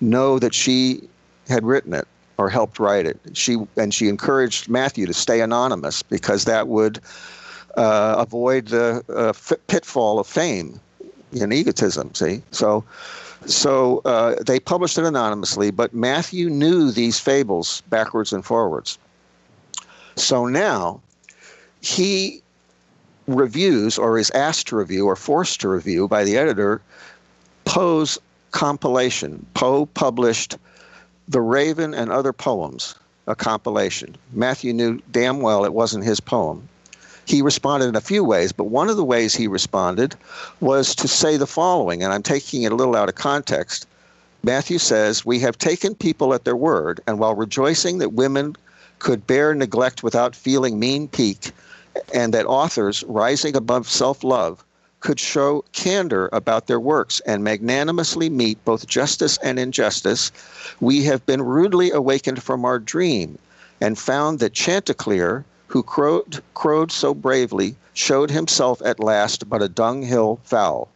know that she had written it or helped write it. She and she encouraged Matthew to stay anonymous because that would uh, avoid the uh, pitfall of fame and egotism. See, so so uh, they published it anonymously, but Matthew knew these fables backwards and forwards. So now he reviews or is asked to review or forced to review by the editor Poe's compilation. Poe published The Raven and Other Poems, a compilation. Matthew knew damn well it wasn't his poem. He responded in a few ways, but one of the ways he responded was to say the following, and I'm taking it a little out of context. Matthew says, We have taken people at their word, and while rejoicing that women could bear neglect without feeling mean pique, and that authors rising above self love could show candor about their works and magnanimously meet both justice and injustice, we have been rudely awakened from our dream and found that Chanticleer, who crowed, crowed so bravely, showed himself at last but a dunghill fowl.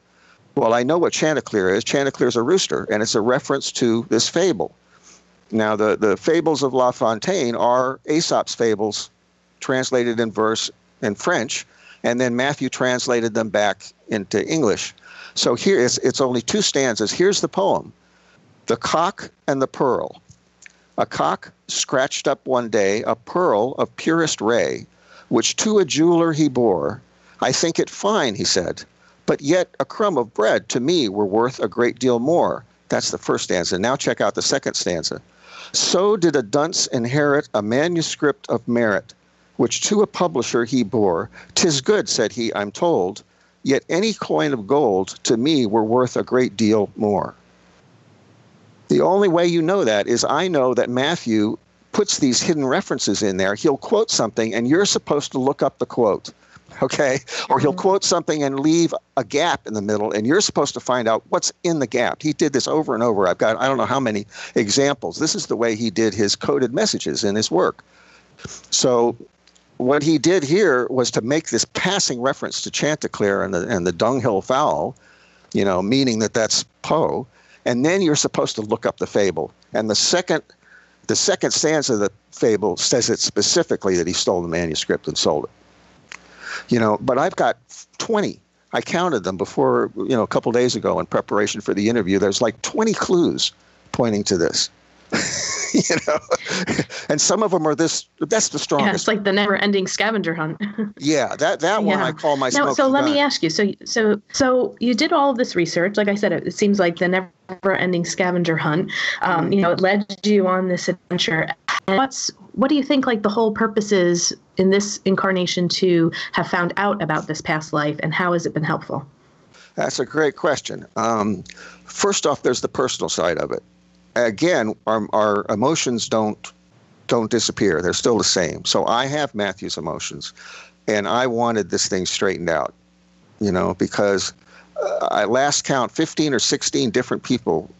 Well, I know what Chanticleer is. Chanticleer is a rooster, and it's a reference to this fable. Now, the, the fables of La Fontaine are Aesop's fables translated in verse in French, and then Matthew translated them back into English. So here it's, it's only two stanzas. Here's the poem The Cock and the Pearl. A cock scratched up one day a pearl of purest ray, which to a jeweler he bore. I think it fine, he said, but yet a crumb of bread to me were worth a great deal more. That's the first stanza. Now check out the second stanza. So did a dunce inherit a manuscript of merit, which to a publisher he bore. Tis good, said he, I'm told, yet any coin of gold to me were worth a great deal more. The only way you know that is I know that Matthew puts these hidden references in there. He'll quote something, and you're supposed to look up the quote. Okay? Or he'll mm-hmm. quote something and leave a gap in the middle, and you're supposed to find out what's in the gap. He did this over and over. I've got, I don't know how many examples. This is the way he did his coded messages in his work. So what he did here was to make this passing reference to Chanticleer and the, and the dunghill fowl, you know, meaning that that's Poe. And then you're supposed to look up the fable. And the second, the second stanza of the fable says it specifically that he stole the manuscript and sold it. You know, but I've got 20. I counted them before, you know, a couple days ago in preparation for the interview. There's like 20 clues pointing to this. you know, and some of them are this. That's the strongest. Yeah, it's like the never-ending scavenger hunt. yeah, that that one I call my. Now, so let gun. me ask you. So so so you did all of this research. Like I said, it, it seems like the never-ending scavenger hunt. Um, you know, it led you on this adventure. What's what do you think? Like the whole purpose is in this incarnation to have found out about this past life, and how has it been helpful? That's a great question. Um, first off, there's the personal side of it again, our, our emotions don't don't disappear. They're still the same. So I have Matthew's emotions. and I wanted this thing straightened out, you know, because uh, I last count 15 or 16 different people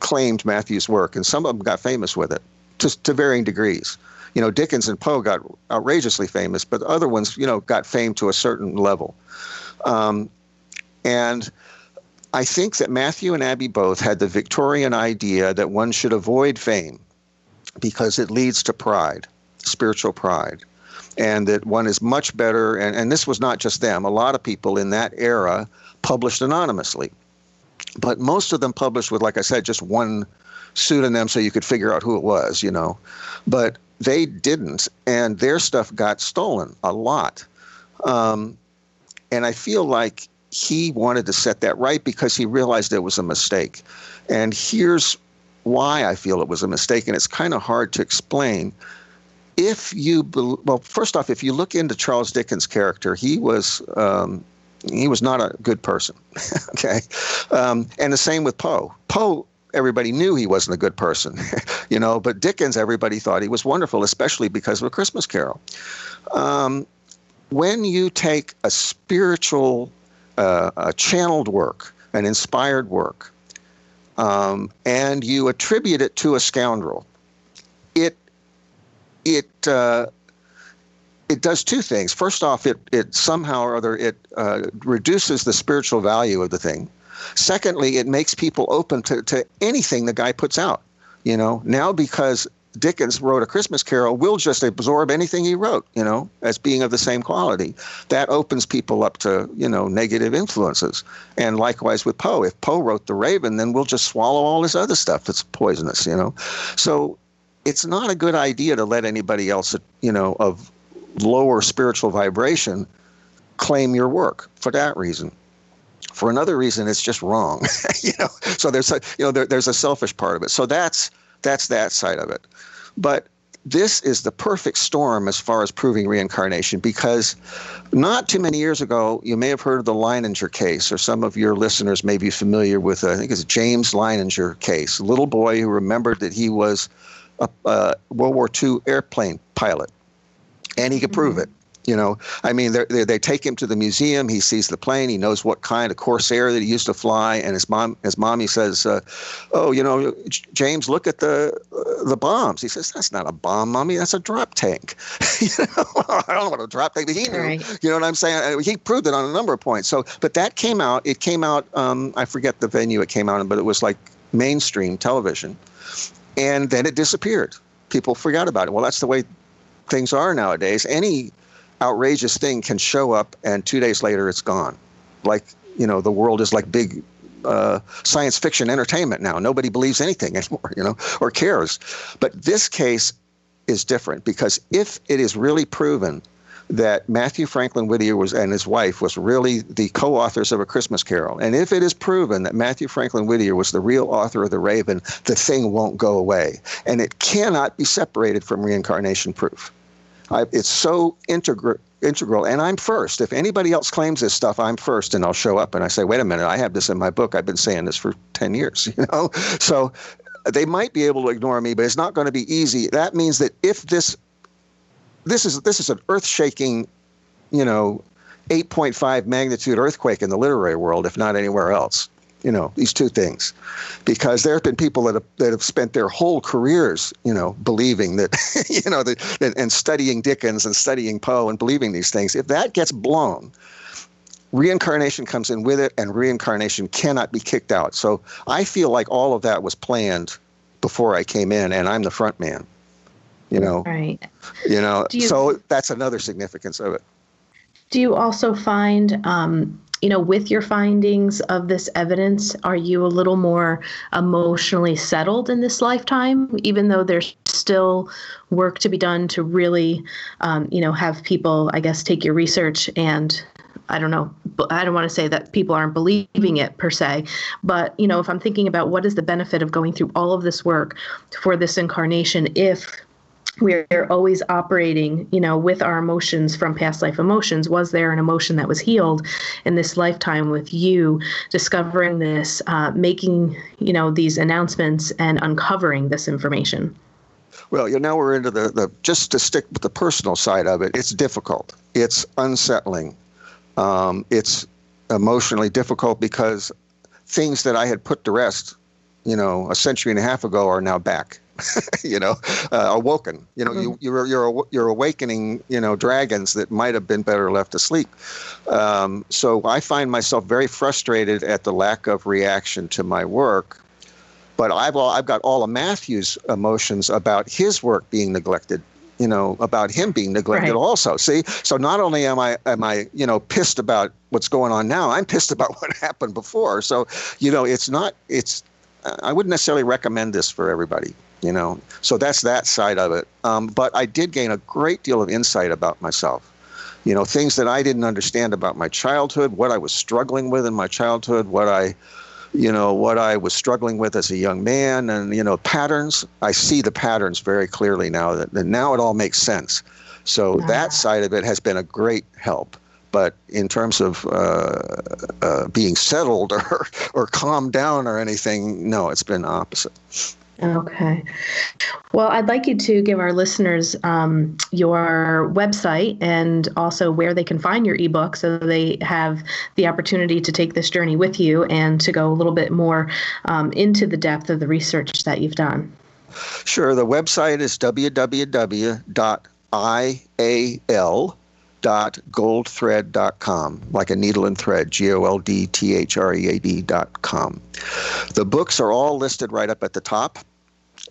claimed Matthew's work, and some of them got famous with it to, to varying degrees. You know, Dickens and Poe got outrageously famous, but other ones, you know, got fame to a certain level. Um, and I think that Matthew and Abby both had the Victorian idea that one should avoid fame because it leads to pride, spiritual pride and that one is much better. And, and this was not just them, a lot of people in that era published anonymously. But most of them published with, like I said, just one pseudonym so you could figure out who it was, you know. But they didn't, and their stuff got stolen a lot. Um, and I feel like he wanted to set that right because he realized it was a mistake. And here's why I feel it was a mistake, and it's kind of hard to explain if you well, first off, if you look into Charles Dickens' character, he was um, he was not a good person. okay, um, and the same with Poe. Poe, everybody knew he wasn't a good person, you know, but Dickens, everybody thought he was wonderful, especially because of A Christmas Carol. Um, when you take a spiritual, uh, a channeled work, an inspired work, um, and you attribute it to a scoundrel, it it uh, it does two things. First off, it it somehow or other it uh, reduces the spiritual value of the thing. Secondly, it makes people open to, to anything the guy puts out. You know, now because Dickens wrote a Christmas Carol, we'll just absorb anything he wrote, you know, as being of the same quality. That opens people up to, you know, negative influences. And likewise with Poe. If Poe wrote The Raven, then we'll just swallow all this other stuff that's poisonous, you know. So it's not a good idea to let anybody else, you know, of lower spiritual vibration claim your work for that reason. For another reason, it's just wrong. you know, so there's a, you know there, there's a selfish part of it. So that's that's that side of it. But this is the perfect storm as far as proving reincarnation because not too many years ago, you may have heard of the Leininger case, or some of your listeners may be familiar with, uh, I think it's James Leininger case, a little boy who remembered that he was a, a World War II airplane pilot, and he could prove mm-hmm. it. You know, I mean, they they take him to the museum. He sees the plane. He knows what kind of Corsair that he used to fly. And his mom, his mommy says, uh, "Oh, you know, James, look at the uh, the bombs." He says, "That's not a bomb, mommy. That's a drop tank." you know, I don't know what a drop tank, but he knew. Right. You know what I'm saying? He proved it on a number of points. So, but that came out. It came out. Um, I forget the venue it came out in, but it was like mainstream television and then it disappeared. People forgot about it. Well, that's the way things are nowadays. Any outrageous thing can show up, and two days later, it's gone. Like you know, the world is like big uh, science fiction entertainment now. Nobody believes anything anymore, you know, or cares. But this case is different because if it is really proven that Matthew Franklin Whittier was and his wife was really the co-authors of A Christmas Carol. And if it is proven that Matthew Franklin Whittier was the real author of The Raven, the thing won't go away. And it cannot be separated from reincarnation proof. I, it's so integral integral and i'm first. If anybody else claims this stuff i'm first and i'll show up and i say wait a minute i have this in my book. I've been saying this for 10 years you know? So they might be able to ignore me but it's not going to be easy. That means that if this this is this is an earth-shaking, you know, 8.5 magnitude earthquake in the literary world, if not anywhere else. You know, these two things, because there have been people that have, that have spent their whole careers, you know, believing that, you know, that, and studying Dickens and studying Poe and believing these things. If that gets blown, reincarnation comes in with it, and reincarnation cannot be kicked out. So I feel like all of that was planned before I came in, and I'm the front man you know right you know you, so that's another significance of it do you also find um, you know with your findings of this evidence are you a little more emotionally settled in this lifetime even though there's still work to be done to really um, you know have people i guess take your research and I don't know, I don't want to say that people aren't believing it per se, but you know, if I'm thinking about what is the benefit of going through all of this work for this incarnation if we're always operating you know with our emotions from past life emotions was there an emotion that was healed in this lifetime with you discovering this uh, making you know these announcements and uncovering this information Well, you know, now we're into the, the just to stick with the personal side of it. It's difficult. It's unsettling. Um, it's emotionally difficult because things that I had put to rest, you know, a century and a half ago are now back. you know, uh, awoken. You know, mm-hmm. you, you're you're you're awakening. You know, dragons that might have been better left asleep. Um, so I find myself very frustrated at the lack of reaction to my work. But I've all, I've got all of Matthew's emotions about his work being neglected you know about him being neglected right. also see so not only am i am i you know pissed about what's going on now i'm pissed about what happened before so you know it's not it's i wouldn't necessarily recommend this for everybody you know so that's that side of it um, but i did gain a great deal of insight about myself you know things that i didn't understand about my childhood what i was struggling with in my childhood what i you know what I was struggling with as a young man, and you know patterns. I see the patterns very clearly now. That, that now it all makes sense. So that side of it has been a great help. But in terms of uh, uh, being settled or or calmed down or anything, no, it's been opposite. Okay. Well, I'd like you to give our listeners um, your website and also where they can find your ebook so they have the opportunity to take this journey with you and to go a little bit more um, into the depth of the research that you've done. Sure. The website is www.ial.goldthread.com, like a needle and thread, G O L D T H R E A D.com. The books are all listed right up at the top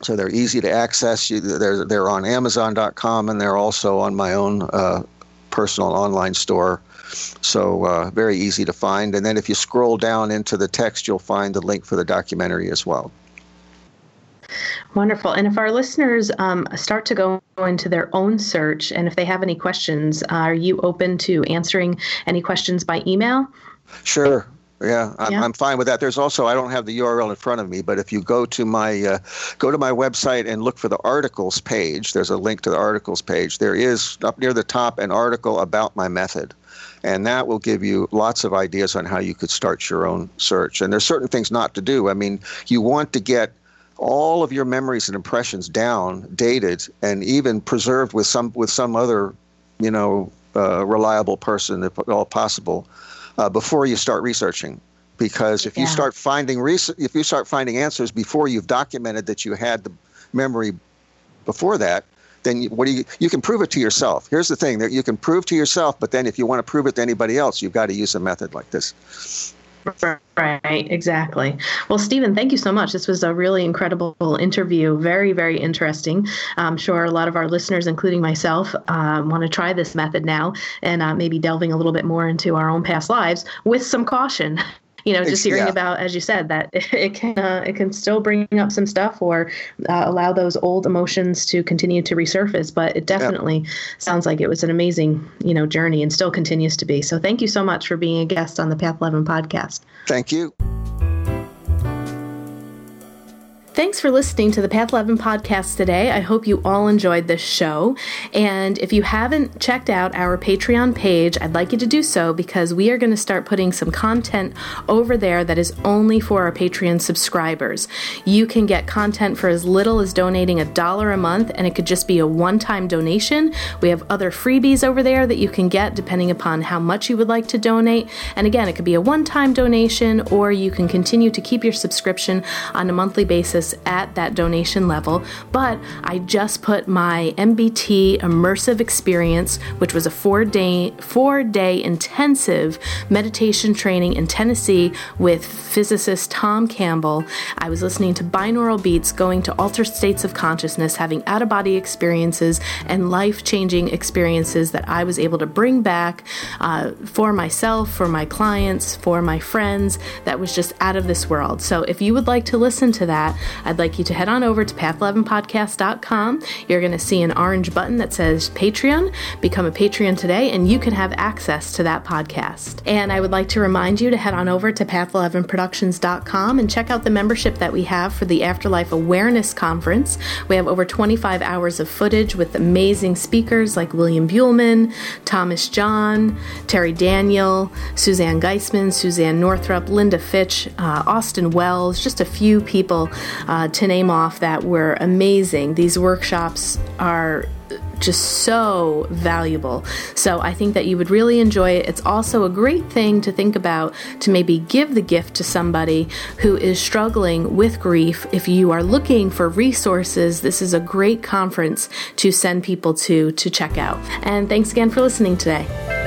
so they're easy to access. They're they're on Amazon.com and they're also on my own uh, personal online store. So uh, very easy to find. And then if you scroll down into the text, you'll find the link for the documentary as well. Wonderful. And if our listeners um, start to go into their own search, and if they have any questions, uh, are you open to answering any questions by email? Sure. Yeah, I'm, yeah. I'm fine with that. There's also I don't have the URL in front of me, but if you go to my uh, go to my website and look for the articles page, there's a link to the articles page. There is up near the top an article about my method, and that will give you lots of ideas on how you could start your own search. And there's certain things not to do. I mean, you want to get all of your memories and impressions down, dated, and even preserved with some with some other, you know, uh, reliable person, if at all possible uh, before you start researching. Because if yeah. you start finding if you start finding answers before you've documented that you had the memory before that then you, what do you you can prove it to yourself. Here's the thing that you can prove to yourself but then if you want to prove it to anybody else you've got to use a method like this Right, exactly. Well, Stephen, thank you so much. This was a really incredible interview. Very, very interesting. I'm sure a lot of our listeners, including myself, uh, want to try this method now and uh, maybe delving a little bit more into our own past lives with some caution you know, just hearing yeah. about, as you said, that it can uh, it can still bring up some stuff or uh, allow those old emotions to continue to resurface. But it definitely yeah. sounds like it was an amazing, you know, journey and still continues to be. So thank you so much for being a guest on the Path 11 podcast. Thank you. Thanks for listening to the Path 11 podcast today. I hope you all enjoyed this show. And if you haven't checked out our Patreon page, I'd like you to do so because we are going to start putting some content over there that is only for our Patreon subscribers. You can get content for as little as donating a dollar a month, and it could just be a one time donation. We have other freebies over there that you can get depending upon how much you would like to donate. And again, it could be a one time donation, or you can continue to keep your subscription on a monthly basis at that donation level, but I just put my MBT immersive experience, which was a four day four day intensive meditation training in Tennessee with physicist Tom Campbell. I was listening to binaural beats, going to altered states of consciousness, having out of body experiences and life changing experiences that I was able to bring back uh, for myself, for my clients, for my friends. That was just out of this world. So if you would like to listen to that, I'd like you to head on over to path11podcast.com. You're going to see an orange button that says Patreon. Become a Patreon today, and you can have access to that podcast. And I would like to remind you to head on over to path11productions.com and check out the membership that we have for the Afterlife Awareness Conference. We have over 25 hours of footage with amazing speakers like William Buhlman, Thomas John, Terry Daniel, Suzanne Giesemann, Suzanne Northrup, Linda Fitch, uh, Austin Wells, just a few people uh, to name off that were amazing. These workshops are just so valuable. So I think that you would really enjoy it. It's also a great thing to think about to maybe give the gift to somebody who is struggling with grief. If you are looking for resources, this is a great conference to send people to to check out. And thanks again for listening today.